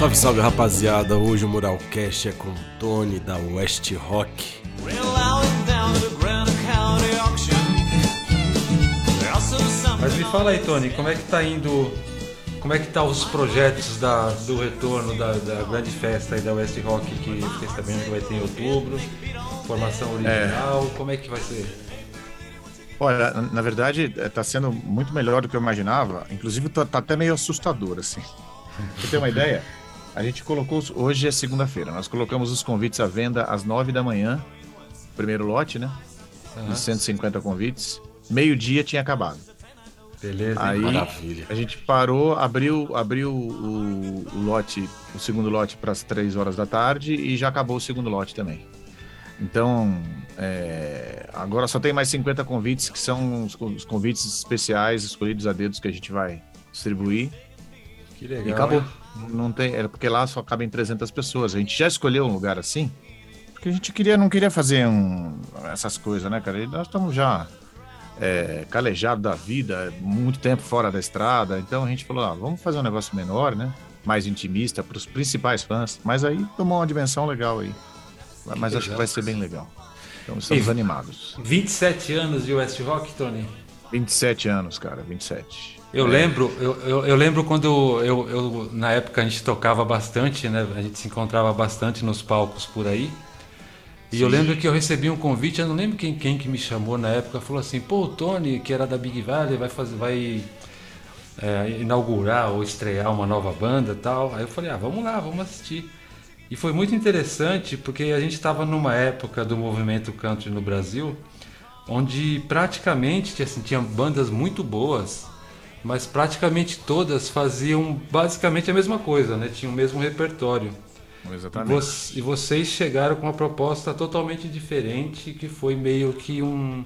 Salve, salve rapaziada! Hoje o Muralcast é com Tony da West Rock. Mas me fala aí, Tony, como é que tá indo. Como é que tá os projetos da, do retorno da, da grande festa aí da West Rock que fiquei sabendo que vai ter em outubro? Formação original, é. como é que vai ser? Olha, na verdade, está sendo muito melhor do que eu imaginava. Inclusive, tá, tá até meio assustador, assim. Você ter uma ideia? A gente colocou. Hoje é segunda-feira. Nós colocamos os convites à venda às nove da manhã. Primeiro lote, né? Uhum. De 150 convites. Meio-dia tinha acabado. Beleza, Aí maravilha. A gente parou, abriu, abriu o, o lote, o segundo lote para as três horas da tarde e já acabou o segundo lote também. Então, é, agora só tem mais 50 convites, que são os, os, convites especiais escolhidos a dedos que a gente vai distribuir. Que legal. E acabou. Não tem, é porque lá só cabem 300 pessoas. A gente já escolheu um lugar assim, porque a gente queria, não queria fazer um, essas coisas, né, cara? E nós estamos já é, calejados da vida, muito tempo fora da estrada. Então a gente falou, ah, vamos fazer um negócio menor, né? Mais intimista para os principais fãs. Mas aí tomou uma dimensão legal aí. Mas acho que vai ser bem legal. Então estamos e animados. 27 anos de West Rock, Tony? 27 anos, cara, 27. Eu é. lembro, eu, eu, eu, lembro quando eu, eu, na época a gente tocava bastante, né? A gente se encontrava bastante nos palcos por aí. E Sim. eu lembro que eu recebi um convite, eu não lembro quem, quem que me chamou na época, falou assim, pô, o Tony, que era da Big Valley, vai fazer, vai é, inaugurar ou estrear uma nova banda tal. Aí eu falei, ah, vamos lá, vamos assistir. E foi muito interessante porque a gente estava numa época do movimento country no Brasil onde praticamente assim, tinha bandas muito boas, mas praticamente todas faziam basicamente a mesma coisa, né? Tinham o mesmo repertório. Exatamente. E vocês chegaram com uma proposta totalmente diferente, que foi meio que um,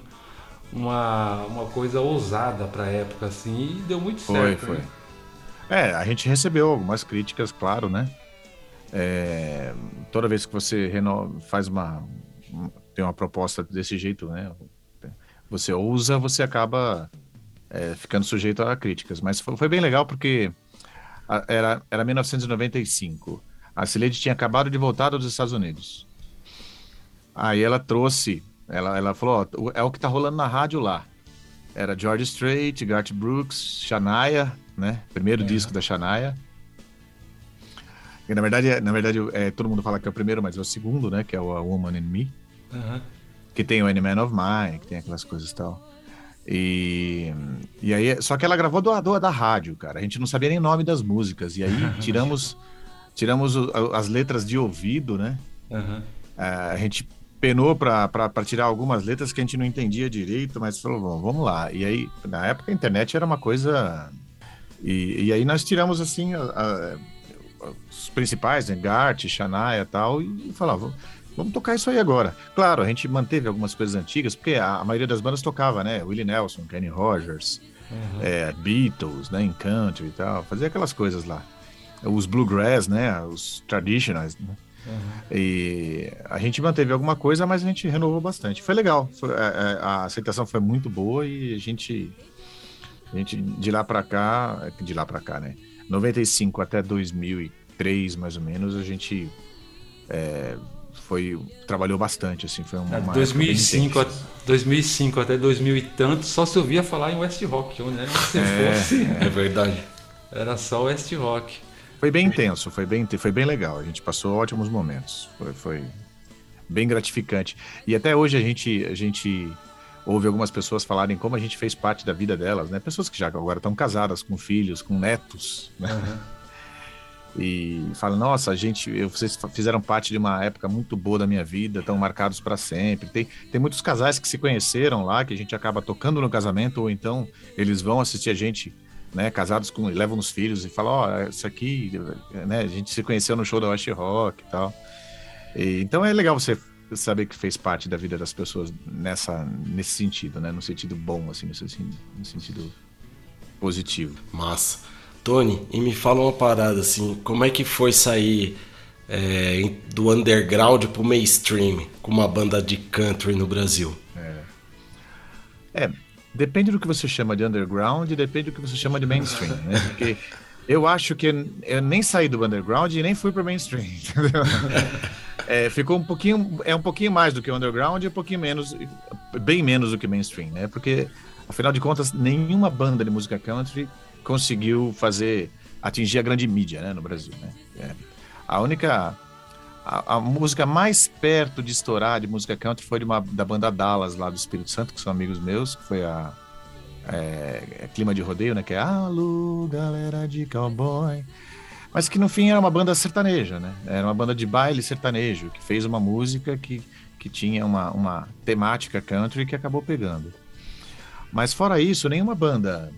uma, uma coisa ousada para a época, assim, e deu muito certo. Foi, foi. Né? É, a gente recebeu algumas críticas, claro, né? É, toda vez que você renova, faz uma tem uma proposta desse jeito, né? Você ousa, você acaba é, ficando sujeito a críticas. Mas foi, foi bem legal porque a, era, era 1995. A Celede tinha acabado de voltar dos Estados Unidos. Aí ela trouxe, ela, ela falou: ó, é o que tá rolando na rádio lá. Era George Strait, Garth Brooks, Shania, né? Primeiro é. disco da Shania. E, na verdade, na verdade é, todo mundo fala que é o primeiro, mas é o segundo, né? Que é o A Woman in Me. Uhum. Que tem o Any Man of Mine, que tem aquelas coisas e tal. E, e aí, só que ela gravou do, do, da rádio, cara. A gente não sabia nem o nome das músicas. E aí tiramos, tiramos as letras de ouvido, né? Uhum. a gente penou para tirar algumas letras que a gente não entendia direito, mas falou, vamos lá. E aí, na época, a internet era uma coisa. E, e aí nós tiramos assim. A, a, os principais, né, Gart, Shania e tal, e falava, vamos tocar isso aí agora. Claro, a gente manteve algumas coisas antigas, porque a, a maioria das bandas tocava, né? Willie Nelson, Kenny Rogers, uhum. é, Beatles, né? Country e tal, fazia aquelas coisas lá. Os bluegrass, né? Os traditionals, né? Uhum. E a gente manteve alguma coisa, mas a gente renovou bastante. Foi legal. Foi, a, é, é, a, aceitação foi muito boa e a gente, a gente de lá para cá, de lá para cá, né? 95 até 2003, mais ou menos, a gente é, foi trabalhou bastante, assim, foi uma, uma 2005, a, 2005 até 2000 e tanto, só se ouvia falar em West Rock, onde né? se é, fosse. É verdade. Era só West Rock. Foi bem intenso, foi bem, foi bem legal. A gente passou ótimos momentos. Foi, foi bem gratificante. E até hoje a gente, a gente ouve algumas pessoas falarem como a gente fez parte da vida delas, né? Pessoas que já agora estão casadas, com filhos, com netos, né? Uhum. E fala, nossa, a gente, vocês fizeram parte de uma época muito boa da minha vida, estão marcados para sempre. Tem, tem muitos casais que se conheceram lá, que a gente acaba tocando no casamento, ou então eles vão assistir a gente, né, casados com, levam os filhos e falam, ó, oh, isso aqui, né, a gente se conheceu no show da West Rock e tal. E, então é legal você saber que fez parte da vida das pessoas nessa nesse sentido, né? No sentido bom, assim, no sentido positivo. Massa. Tony, e me fala uma parada assim, como é que foi sair é, do underground pro mainstream com uma banda de country no Brasil? É. é. depende do que você chama de underground e depende do que você chama de mainstream, né? Porque Eu acho que eu nem saí do underground e nem fui para mainstream, entendeu? é, ficou um pouquinho, é um pouquinho mais do que underground e um pouquinho menos, bem menos do que mainstream, né? Porque afinal de contas nenhuma banda de música country conseguiu fazer atingir a grande mídia, né, no Brasil, né? É. A única a, a, música mais perto de estourar de música country foi de uma, da banda Dallas lá do Espírito Santo, que são amigos meus, que foi a é, é Clima de Rodeio, né? Que é Alô, galera de cowboy. Mas que no fim era uma banda sertaneja, né? Era uma banda de baile sertanejo, que fez uma música que, que tinha uma, uma temática country que acabou pegando. Mas fora isso, nenhuma banda,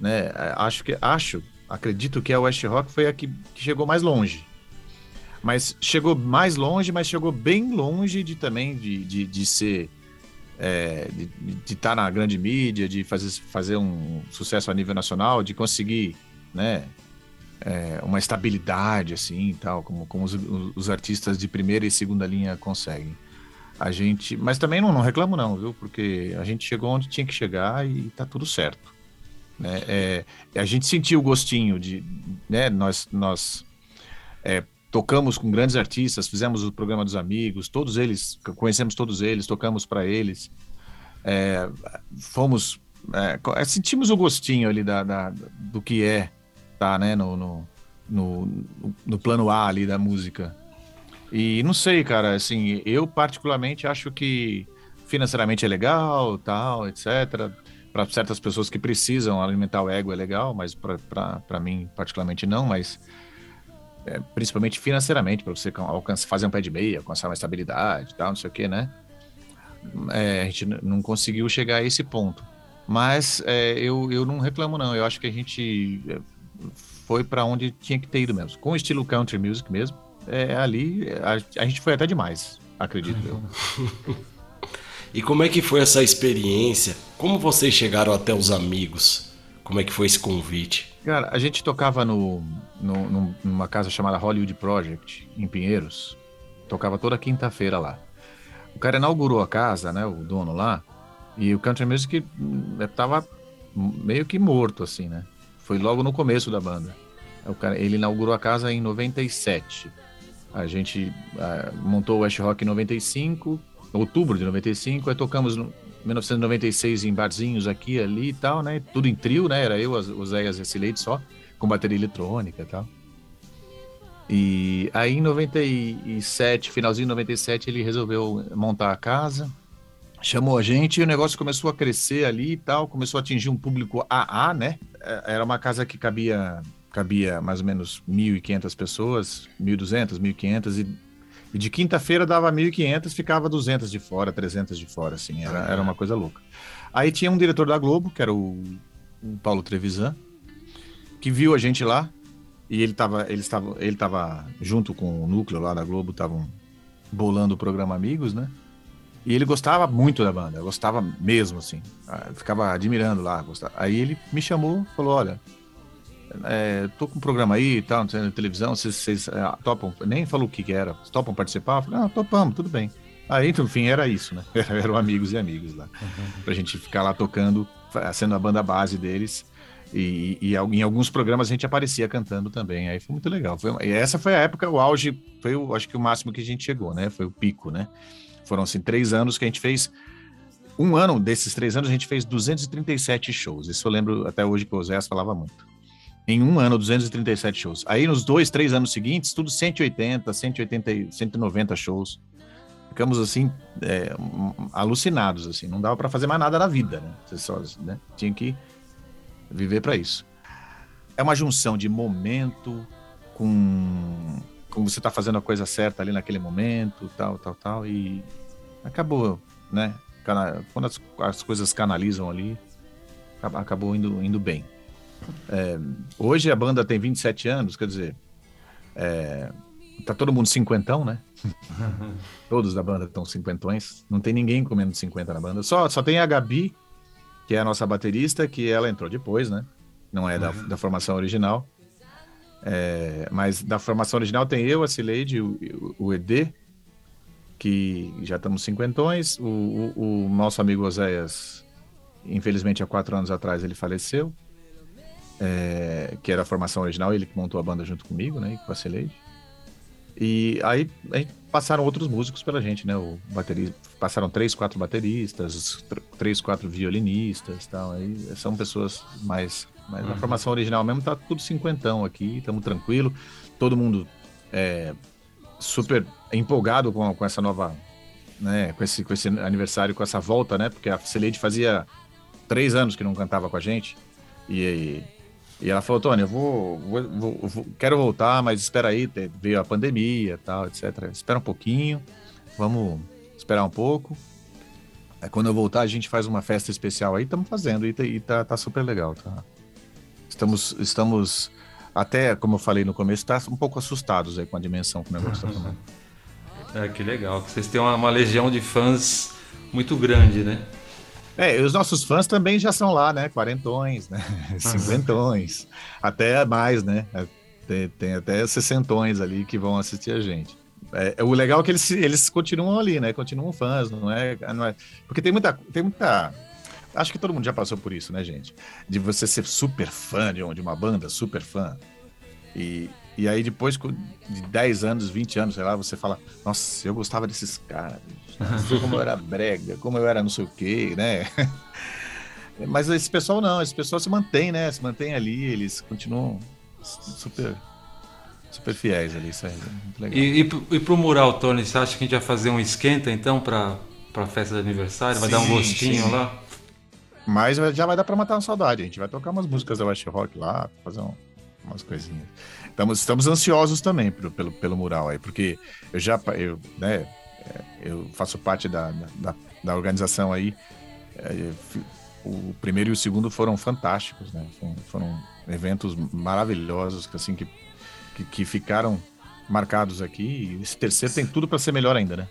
né? Acho que, acho, acredito que a West Rock foi a que, que chegou mais longe. Mas chegou mais longe, mas chegou bem longe de também de, de, de ser é, de estar tá na grande mídia, de fazer, fazer um sucesso a nível nacional, de conseguir, né, é, uma estabilidade assim, tal, como, como os, os, artistas de primeira e segunda linha conseguem. A gente, mas também não, não reclamo não, viu? Porque a gente chegou onde tinha que chegar e tá tudo certo. Né? É, a gente sentiu o gostinho de, né? Nós, nós é, tocamos com grandes artistas, fizemos o programa dos amigos, todos eles, conhecemos todos eles, tocamos para eles, é, fomos, é, é, sentimos o gostinho ali da, da, do que é, tá, né, no, no, no, no plano A ali da música. E não sei, cara, assim, eu particularmente acho que financeiramente é legal, tal, etc. Para certas pessoas que precisam alimentar o ego é legal, mas para mim particularmente não, mas é, principalmente financeiramente, para você alcançar, fazer um pé de meia, alcançar uma estabilidade tal, não sei o que, né? É, a gente não conseguiu chegar a esse ponto. Mas é, eu, eu não reclamo, não. Eu acho que a gente é, foi para onde tinha que ter ido mesmo. Com o estilo country music mesmo, é, ali a, a gente foi até demais, acredito eu. E como é que foi essa experiência? Como vocês chegaram até os amigos? Como é que foi esse convite? Cara, a gente tocava no, no, numa casa chamada Hollywood Project, em Pinheiros. Tocava toda quinta-feira lá. O cara inaugurou a casa, né, o dono lá, e o country music hum, tava meio que morto, assim, né? Foi logo no começo da banda. O cara, ele inaugurou a casa em 97. A gente uh, montou o West Rock em 95, outubro de 95, aí tocamos no, 1996 em barzinhos aqui ali e tal, né? Tudo em trio, né? Era eu, o Zé e a Cecileide só, com bateria eletrônica e tal. E aí em 97, finalzinho de 97, ele resolveu montar a casa, chamou a gente e o negócio começou a crescer ali e tal, começou a atingir um público AA, né? É, era uma casa que cabia cabia mais ou menos 1.500 pessoas, 1.200, 1.500 e e de quinta-feira dava 1.500, ficava 200 de fora, 300 de fora, assim, era, era uma coisa louca. Aí tinha um diretor da Globo, que era o, o Paulo Trevisan, que viu a gente lá, e ele estava ele estava ele tava junto com o núcleo lá da Globo, estavam bolando o programa Amigos, né? E ele gostava muito da banda, gostava mesmo, assim. Ficava admirando lá. Gostava. Aí ele me chamou, falou: Olha, é, tô com um programa aí e tal, na televisão, vocês, vocês é, topam, nem falou o que, que era, vocês topam participar? Eu falei, ah, topamos, tudo bem. Aí, no fim, era isso, né? Eram amigos e amigos lá. Uhum. Pra gente ficar lá tocando, sendo a banda base deles. E, e, em alguns programas a gente aparecia cantando também. Aí foi muito legal. Foi, e essa foi a época, o auge, foi o, acho que o máximo que a gente chegou, né? Foi o pico, né? Foram assim, três anos que a gente fez. Um ano desses três anos a gente fez 237 shows. Isso eu lembro até hoje que o Zé falava muito. Em um ano, 237 shows. Aí nos dois, três anos seguintes, tudo 180, 180, 190 shows. Ficamos assim, é, alucinados, assim. Não dava para fazer mais nada na vida, né? Você só, né? Tinha que viver para isso. É uma junção de momento com, com você tá fazendo a coisa certa ali naquele momento, tal, tal, tal. E acabou, né? Quando as, as coisas canalizam ali, acabou indo, indo bem. É, hoje a banda tem 27 anos, quer dizer, é, tá todo mundo cinquentão, né? Todos da banda estão cinquentões. Não tem ninguém com menos de 50 na banda. Só, só tem a Gabi, que é a nossa baterista, que ela entrou depois, né? Não é da, da formação original. É, mas da formação original tem eu, a Cileide, o, o ED, que já estamos cinquentões. O, o, o nosso amigo Oséias, infelizmente há quatro anos atrás, ele faleceu é, que era a formação original, ele que montou a banda junto comigo, né? Com a Celeide. E aí, aí passaram outros músicos pela gente, né? O baterista, passaram três, quatro bateristas, três, quatro violinistas, tal. Aí são pessoas mais, mas uhum. a formação original mesmo tá tudo cinquentão aqui, estamos tranquilo, todo mundo é, super empolgado com, com essa nova, né? Com esse, com esse aniversário, com essa volta, né? Porque a Celeide fazia três anos que não cantava com a gente e e ela falou, Tony, eu vou, vou, vou, quero voltar, mas espera aí, veio a pandemia tal, etc. Espera um pouquinho, vamos esperar um pouco. Aí quando eu voltar, a gente faz uma festa especial aí, estamos fazendo e, tá, e tá, tá, super legal, tá? Estamos, estamos até, como eu falei no começo, tá um pouco assustados aí com a dimensão que o negócio está tomando. É, que legal. Vocês têm uma, uma legião de fãs muito grande, né? É, os nossos fãs também já são lá, né? Quarentões, né? Cinquentões, até mais, né? Tem, tem, até sessentões ali que vão assistir a gente. É, é, o legal é que eles, eles continuam ali, né? Continuam fãs, não é, não é? Porque tem muita, tem muita. Acho que todo mundo já passou por isso, né, gente? De você ser super fã de uma banda, super fã. E, e aí depois de 10 anos, 20 anos, sei lá, você fala, nossa, eu gostava desses caras, como eu era brega, como eu era não sei o quê, né? Mas esse pessoal não, esse pessoal se mantém, né? Se mantém ali, eles continuam super super fiéis ali, isso aí é muito legal. E, e, e pro mural, Tony, você acha que a gente vai fazer um esquenta então para para festa de aniversário? Vai sim, dar um gostinho sim. lá? Mas já vai dar para matar uma saudade. A gente vai tocar umas músicas da West Rock lá, fazer um, umas coisinhas. Estamos, estamos ansiosos também pelo, pelo, pelo mural aí, porque eu já eu, né, é, eu faço parte da, da, da organização aí. É, o primeiro e o segundo foram fantásticos, né? Foram, foram eventos maravilhosos, assim, que, que, que ficaram marcados aqui. E esse terceiro tem tudo para ser melhor ainda, né?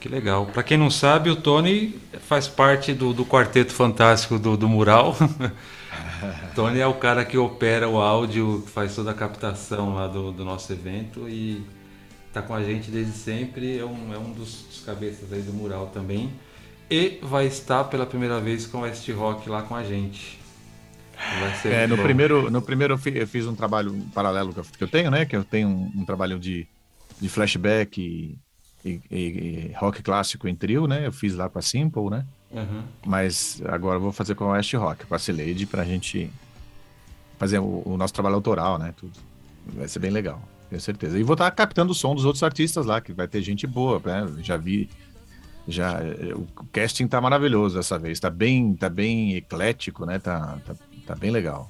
Que legal. Para quem não sabe, o Tony faz parte do, do quarteto fantástico do, do Mural. Tony é o cara que opera o áudio, faz toda a captação lá do, do nosso evento e está com a gente desde sempre. É um, é um dos, dos, cabeças aí do Mural também. E vai estar pela primeira vez com o West Rock lá com a gente. É, no, primeiro, no primeiro eu fiz um trabalho paralelo que eu tenho, né? Que eu tenho um, um trabalho de, de flashback e, e, e, rock clássico em trio, né? Eu fiz lá com a Simple, né? Uhum. Mas agora eu vou fazer com a West Rock, com a Celade, pra gente fazer o, o, nosso trabalho autoral, né? Tudo. Vai ser bem legal, tenho certeza. E vou estar captando o som dos outros artistas lá, que vai ter gente boa, né? Já vi. Já, o casting tá maravilhoso dessa vez, tá bem, tá bem eclético, né? Tá, tá, tá bem legal.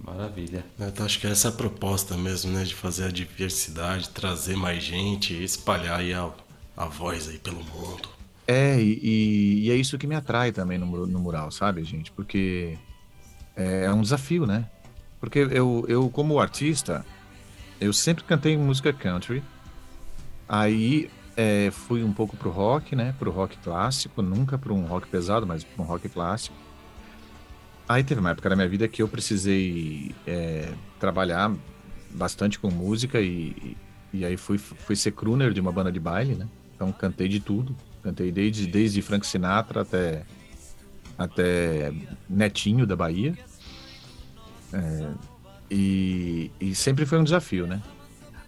Maravilha. Então, acho que é essa a proposta mesmo, né? De fazer a diversidade, trazer mais gente, espalhar aí a, a voz aí pelo mundo. É, e, e, é isso que me atrai também no, no mural, sabe, gente? Porque é, é, um desafio, né? Porque eu, eu, como artista, eu sempre cantei música country. Aí é, fui um pouco pro rock, né? Pro rock clássico, nunca pro um rock pesado, mas pro um rock clássico. Aí teve uma época da minha vida que eu precisei é, trabalhar bastante com música e, e aí fui, fui ser crooner de uma banda de baile, né? Então cantei de tudo. Cantei desde, desde Frank Sinatra até, até Netinho da Bahia. É, e, e sempre foi um desafio, né?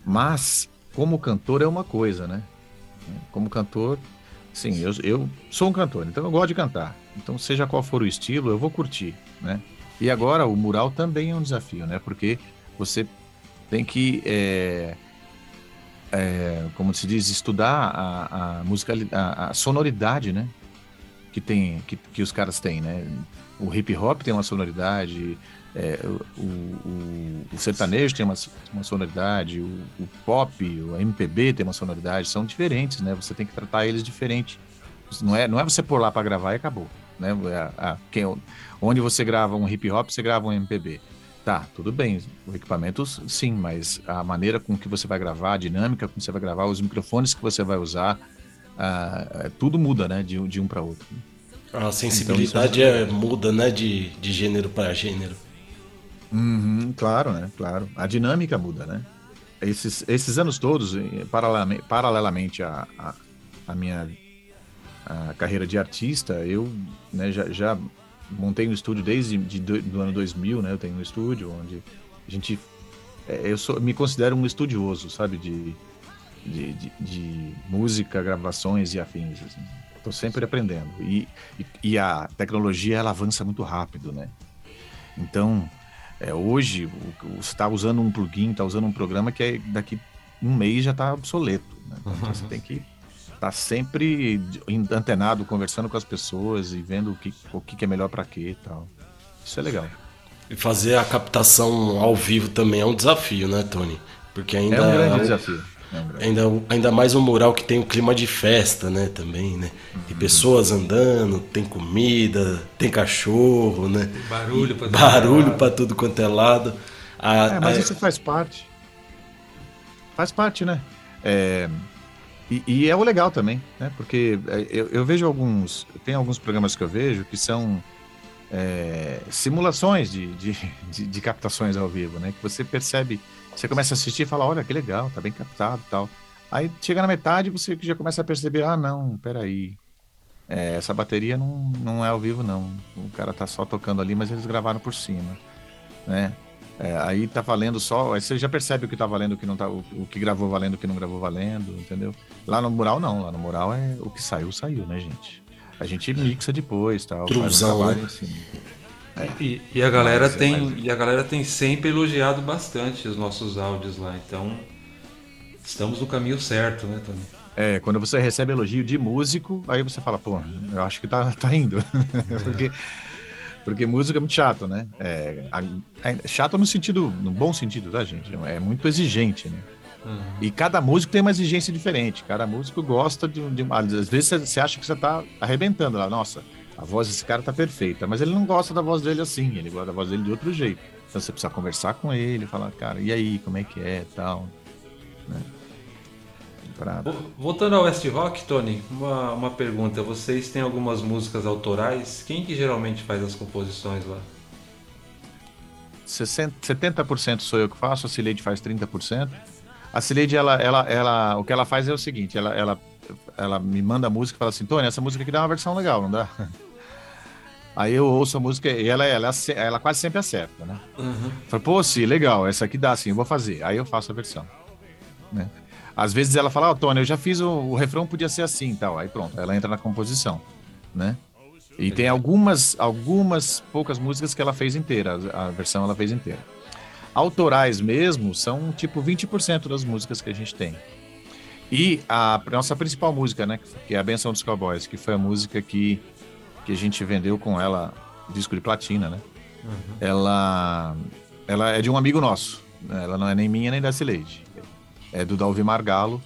Mas, como cantor é uma coisa, né? Como cantor, sim, eu, eu sou um cantor, então eu gosto de cantar. Então, seja qual for o estilo, eu vou curtir, né? E agora o mural também é um desafio, né? Porque você tem que, é, é, como se diz, estudar a, a música, a, a, sonoridade, né? Que tem, que, que os caras têm, né? O hip hop tem uma sonoridade, é, o, o, o, sertanejo tem uma, uma sonoridade, o, o, pop, o MPB tem uma sonoridade, são diferentes, né? Você tem que tratar eles diferente. Não é, não é você pôr lá para gravar e acabou né? A, a, quem, onde você grava um hip hop, você grava um MPB. Tá, tudo bem, o equipamento sim, mas a maneira com que você vai gravar, a dinâmica com que você vai gravar, os microfones que você vai usar, uh, tudo muda, né, de, de um para outro. A sensibilidade então, é... muda, né, de, de gênero para gênero. Uhum, claro, né, claro. A dinâmica muda, né. Esses, esses anos todos, paralelamente, paralelamente à minha a carreira de artista, eu né, já, já, montei um estúdio desde de, do ano 2000, né? Eu tenho um estúdio onde A gente, é, eu sou, me considero um estudioso, sabe, de, de, de, de música, gravações e afins. Assim. Sempre aprendendo. E, e, e, a tecnologia ela avança muito rápido, né? Então, é, hoje você está usando um plugin, está usando um programa que é, daqui um mês já está obsoleto. Né? Então, você tem que tá sempre antenado, conversando com as pessoas e vendo o que, o que é melhor para quê e tal. Isso é legal. E fazer a captação ao vivo também é um desafio, né, Tony? Porque ainda é um grande é um... desafio. Ainda, ainda mais um mural que tem um clima de festa, né? Também, né? Tem pessoas andando, tem comida, tem cachorro, né? Barulho para Barulho para tudo quanto é lado. A, é, mas a... isso faz parte. Faz parte, né? É... E, e, é o legal também, né? Porque é, eu, eu, vejo alguns. Tem alguns programas que eu vejo que são é, simulações de, de, de, de captações ao vivo, né? Que você percebe você começa a assistir e fala, olha que legal, tá bem captado tal. Aí chega na metade você já começa a perceber, ah não, peraí. É, essa bateria não, não é ao vivo, não. O cara tá só tocando ali, mas eles gravaram por cima. Né? É, aí tá valendo só. Aí você já percebe o que tá valendo, o que não tá. O, o, que gravou valendo, o que não gravou valendo, entendeu? Lá no mural não, lá no mural é o que saiu, saiu, né, gente? A gente mixa depois, tal. Truzão, né? É. E, e, a galera mas, tem mas... e a galera tem sempre elogiado bastante os nossos áudios lá, então estamos no caminho certo, né, Tony? É, quando você recebe elogio de músico, aí você fala, pô, eu acho que tá, tá indo. porque, porque música é muito chato, né? É, é, chato no sentido, no bom sentido, tá, gente? É muito exigente, né? Uhum. E cada músico tem uma exigência diferente. Cada músico gosta de, de às vezes você acha que você tá arrebentando lá, nossa, a voz desse cara tá perfeita, mas ele não gosta da voz dele assim, ele gosta da voz dele de outro jeito. Então você precisa conversar com ele, falar, cara, e aí, como é que é tal. Né? Voltando ao West Rock, Tony, uma, uma pergunta. Vocês têm algumas músicas autorais? Quem que geralmente faz as composições lá? 70% sou eu que faço, a Cileide faz 30%. A Cileide, ela, ela, ela, o que ela faz é o seguinte, ela, ela, ela me manda a música e fala assim, Tony, essa música aqui dá uma versão legal, não dá? Aí eu ouço a música e ela, ela, ela quase sempre acerta, né? Uhum. Fala, pô, sim, legal, essa aqui dá sim, eu vou fazer. Aí eu faço a versão. Né? Às vezes ela fala, ó, oh, Tony, eu já fiz o, o refrão, podia ser assim tal. Aí pronto, ela entra na composição, né? E tem algumas, algumas poucas músicas que ela fez inteira, a versão ela fez inteira. Autorais mesmo são tipo 20% das músicas que a gente tem. E a nossa principal música, né, que é a Benção dos Cowboys, que foi a música que que a gente vendeu com ela disco de platina, né? Uhum. Ela, ela é de um amigo nosso. Né? Ela não é nem minha nem da Cileide. É do Dalvi Margalo,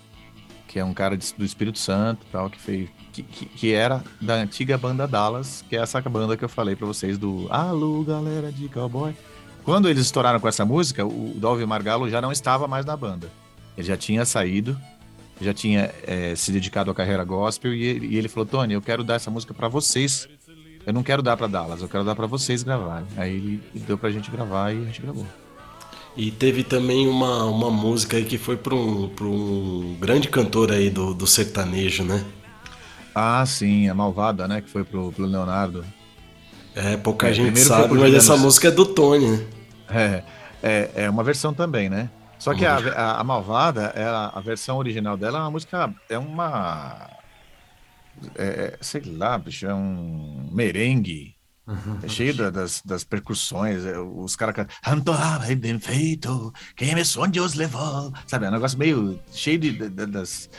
que é um cara de, do Espírito Santo, tal, que fez, que, que, que, era da antiga banda Dallas, que é essa banda que eu falei para vocês do Alô, galera de cowboy. Quando eles estouraram com essa música, o Dalvi Margalo já não estava mais na banda. Ele já tinha saído, já tinha é, se dedicado à carreira gospel e ele, e ele falou: Tony, eu quero dar essa música para vocês eu não quero dar para Dallas, eu quero dar para vocês gravarem. Aí ele deu pra gente gravar e a gente gravou. E teve também uma, uma música aí que foi para um, pra um grande cantor aí do, do sertanejo, né? Ah, sim, a Malvada, né? Que foi pro, pro Leonardo. É, pouca é, gente sabe, mas essa música é do Tony, né? É, é, é uma versão também, né? Só que a, a, a Malvada, ela, a versão original dela é uma música, é uma é, é, sei lá, bicho, é um merengue. É cheio da, das, das percussões, é, os caras cantam bem feito, quem me sonhos levou, sabe? É um negócio meio cheio de, de, das.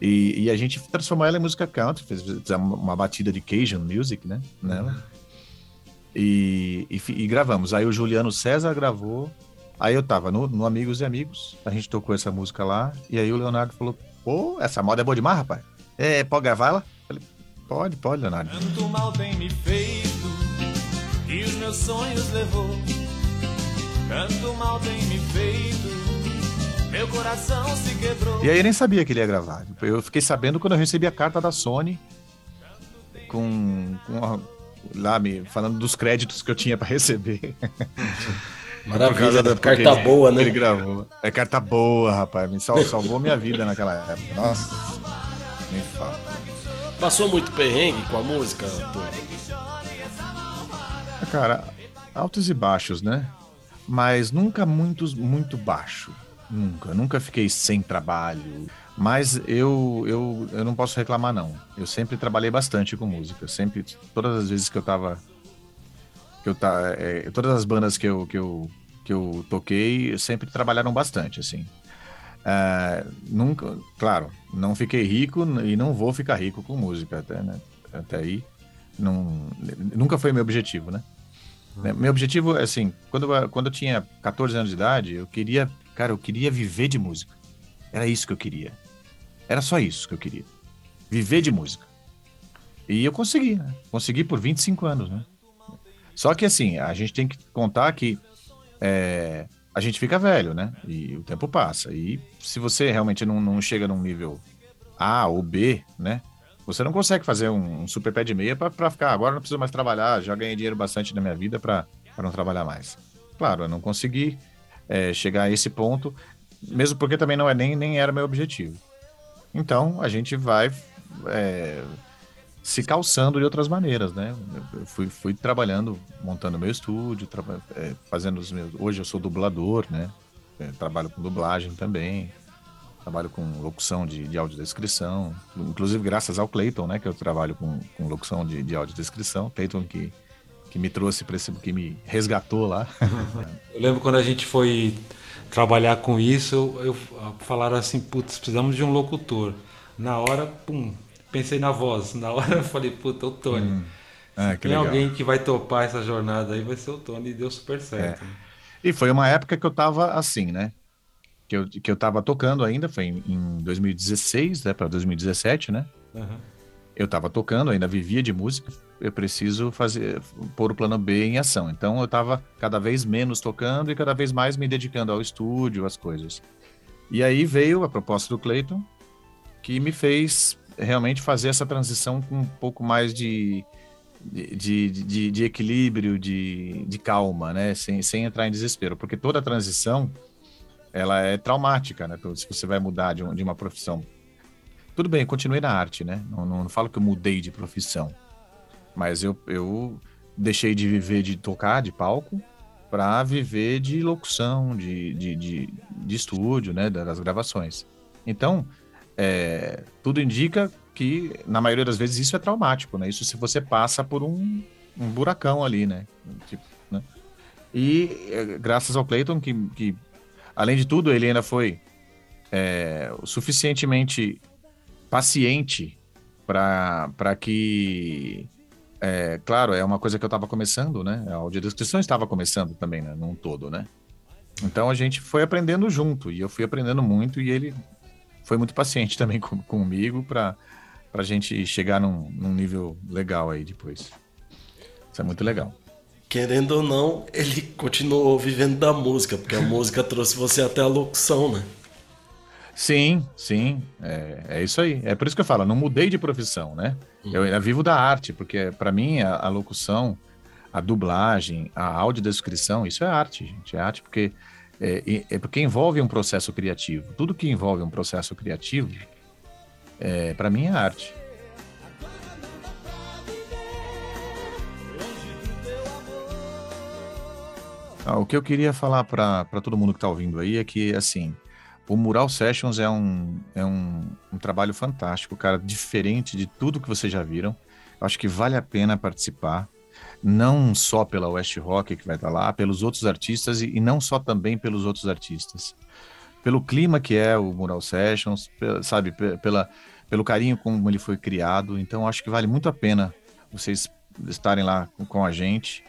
E, e, a gente transformou ela em música country, fez, fez uma batida de Cajun music, né? Nela. E, e, e, gravamos. Aí o Juliano César gravou. Aí eu tava no, no Amigos e Amigos, a gente tocou essa música lá. E aí o Leonardo falou: pô, essa moda é boa demais, rapaz. É, pode gravar ela? Falei, pode, pode, Leonardo. Tanto mal tem me feito, os meus sonhos levou. Tanto mal tem me feito, meu coração se quebrou. E aí eu nem sabia que ele ia gravar. Eu fiquei sabendo quando eu recebi a carta da Sony com, com lá me falando dos créditos que eu tinha para receber. Maravilha, da carta boa, né? Ele gravou. É carta boa, rapaz. Me salvou minha vida naquela época. Nossa. Nem fala. Passou muito perrengue com a música, Cara, altos e baixos, né? mas nunca muito, muito baixo. Nunca. Nunca fiquei sem trabalho. Mas eu, eu, eu não posso reclamar, não. Eu sempre trabalhei bastante com música. Sempre, todas as vezes que eu tava. Que eu tá, é, todas as bandas que eu, que, eu, que eu toquei sempre trabalharam bastante, assim. É, nunca, claro, não fiquei rico e não vou ficar rico com música até, né? Até aí, não, nunca foi meu objetivo, né? Uhum. Meu objetivo, assim, quando eu, quando eu tinha 14 anos de idade, eu queria, cara, eu queria viver de música. Era isso que eu queria. Era só isso que eu queria. Viver de música. E eu consegui, né? Consegui por 25 anos, né? Só que assim, a gente tem que contar que é, a gente fica velho, né? E o tempo passa. E se você realmente não, não chega num nível A ou B, né? Você não consegue fazer um, um super pé de meia para ficar. Agora não preciso mais trabalhar, já ganhei dinheiro bastante na minha vida para não trabalhar mais. Claro, eu não consegui é, chegar a esse ponto, mesmo porque também não é nem, nem era meu objetivo. Então a gente vai é, se calçando de outras maneiras, né? Eu fui, fui trabalhando, montando meu estúdio, é, fazendo os meus. Hoje eu sou dublador, né? É, trabalho com dublagem também, trabalho com locução de, de audiodescrição, inclusive graças ao Clayton, né? Que eu trabalho com, com locução de, de audiodescrição. Clayton que, que me trouxe para esse, que me resgatou lá. eu lembro quando a gente foi trabalhar com isso, eu, eu falaram assim, putz, precisamos de um locutor. Na hora, pum, pensei na voz. Na hora eu falei, puta, o Tony. Hum. Ah, tem legal. alguém que vai topar essa jornada aí, vai ser o Tony e deu super certo. É. E foi uma época que eu tava assim, né? Que eu, que eu tava tocando ainda, foi em, em 2016, né, para 2017, né? Uhum. Eu tava tocando, ainda vivia de música, eu preciso fazer pôr o plano B em ação. Então eu estava cada vez menos tocando e cada vez mais me dedicando ao estúdio, às coisas. E aí veio a proposta do Clayton, que me fez realmente fazer essa transição com um pouco mais de, de, de, de equilíbrio, de, de calma, né? Sem, sem entrar em desespero, porque toda transição ela é traumática, né? Se você vai mudar de, um, de uma profissão. Tudo bem, continuei na arte, né? Não, não, não falo que eu mudei de profissão mas eu, eu deixei de viver de tocar de palco para viver de locução, de, de, de, de, estúdio, né, das gravações. Então, é, tudo indica que, na maioria das vezes, isso é traumático, né? Isso se você passa por um, um buracão ali, né? Tipo, né? E é, graças ao Clayton, que, que, além de tudo, ele ainda foi é, suficientemente paciente para que é, claro, é uma coisa que eu estava começando, né? A audiodescrição estava começando também, né? Num todo, né? Então a gente foi aprendendo junto e eu fui aprendendo muito e ele foi muito paciente também com, comigo para a gente chegar num, num nível legal aí depois. Isso é muito legal. Querendo ou não, ele continuou vivendo da música, porque a música trouxe você até a locução, né? Sim, sim, é, é isso aí. É por isso que eu falo, não mudei de profissão, né? Uhum. Eu, eu vivo da arte, porque para mim a, a, locução, a dublagem, a audiodescrição, isso é arte, gente. É arte porque é, é, porque envolve um processo criativo. Tudo que envolve um processo criativo, é, para mim é arte. Ah, o que eu queria falar para todo mundo que está ouvindo aí é que, assim, o Mural Sessions é um, é um, um trabalho fantástico, cara, diferente de tudo que vocês já viram. Acho que vale a pena participar, não só pela West Rock que vai estar lá, pelos outros artistas e, e não só também pelos outros artistas. Pelo clima que é o Mural Sessions, sabe, pela, pelo carinho como ele foi criado. Então, acho que vale muito a pena vocês estarem lá com a gente.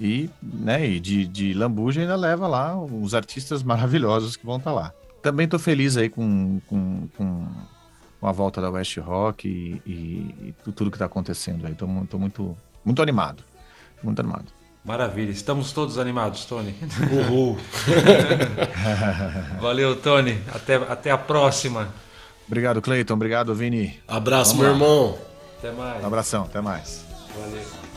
E, né, e de, de Lambuja ainda leva lá os artistas maravilhosos que vão estar lá também estou feliz aí com, com, com, a volta da West Rock e, e, e tudo que está acontecendo aí. Estou muito, muito, muito animado. Muito animado. Maravilha, estamos todos animados, Tony. Uhul. Valeu, Tony. Até, até a próxima. Obrigado, Cleiton. Obrigado, Vini. Abraço, Vamos meu lá. irmão. Até mais. Um abração, até mais. Valeu.